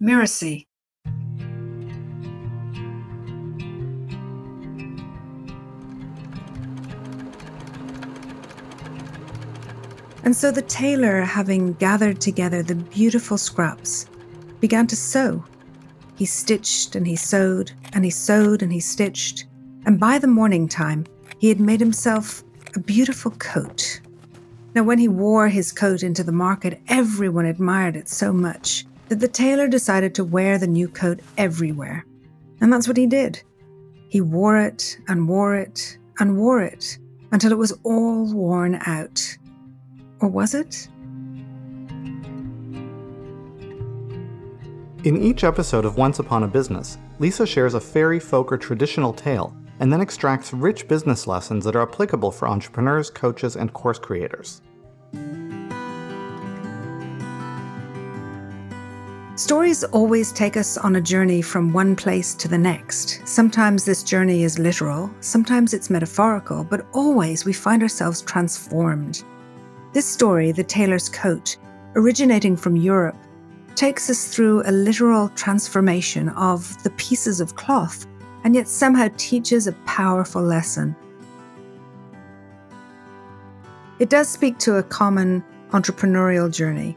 Mirasee. And so the tailor, having gathered together the beautiful scraps, began to sew. He stitched and he sewed, and he sewed and he stitched, and by the morning time, he had made himself a beautiful coat. Now, when he wore his coat into the market, everyone admired it so much that the tailor decided to wear the new coat everywhere. And that's what he did. He wore it and wore it and wore it until it was all worn out. Or was it? In each episode of Once Upon a Business, Lisa shares a fairy folk or traditional tale and then extracts rich business lessons that are applicable for entrepreneurs, coaches, and course creators. Stories always take us on a journey from one place to the next. Sometimes this journey is literal, sometimes it's metaphorical, but always we find ourselves transformed. This story, The Tailor's Coat, originating from Europe, takes us through a literal transformation of the pieces of cloth and yet somehow teaches a powerful lesson. It does speak to a common entrepreneurial journey.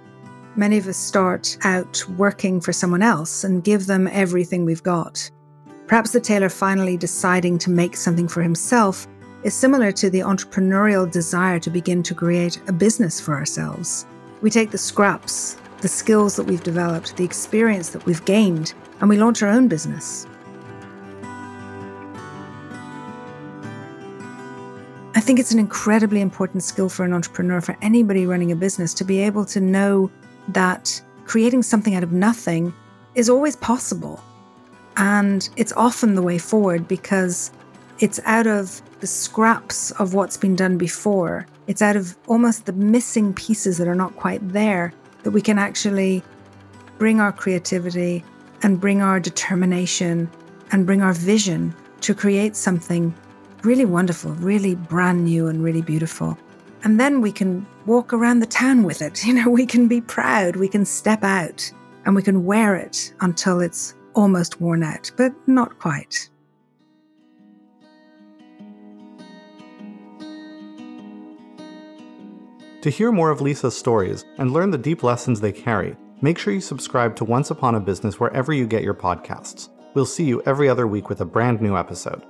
Many of us start out working for someone else and give them everything we've got. Perhaps the tailor finally deciding to make something for himself is similar to the entrepreneurial desire to begin to create a business for ourselves. We take the scraps, the skills that we've developed, the experience that we've gained, and we launch our own business. I think it's an incredibly important skill for an entrepreneur, for anybody running a business, to be able to know that creating something out of nothing is always possible. And it's often the way forward because it's out of the scraps of what's been done before. It's out of almost the missing pieces that are not quite there that we can actually bring our creativity and bring our determination and bring our vision to create something really wonderful, really brand new, and really beautiful. And then we can walk around the town with it. You know, we can be proud, we can step out, and we can wear it until it's almost worn out, but not quite. To hear more of Lisa's stories and learn the deep lessons they carry, make sure you subscribe to Once Upon a Business wherever you get your podcasts. We'll see you every other week with a brand new episode.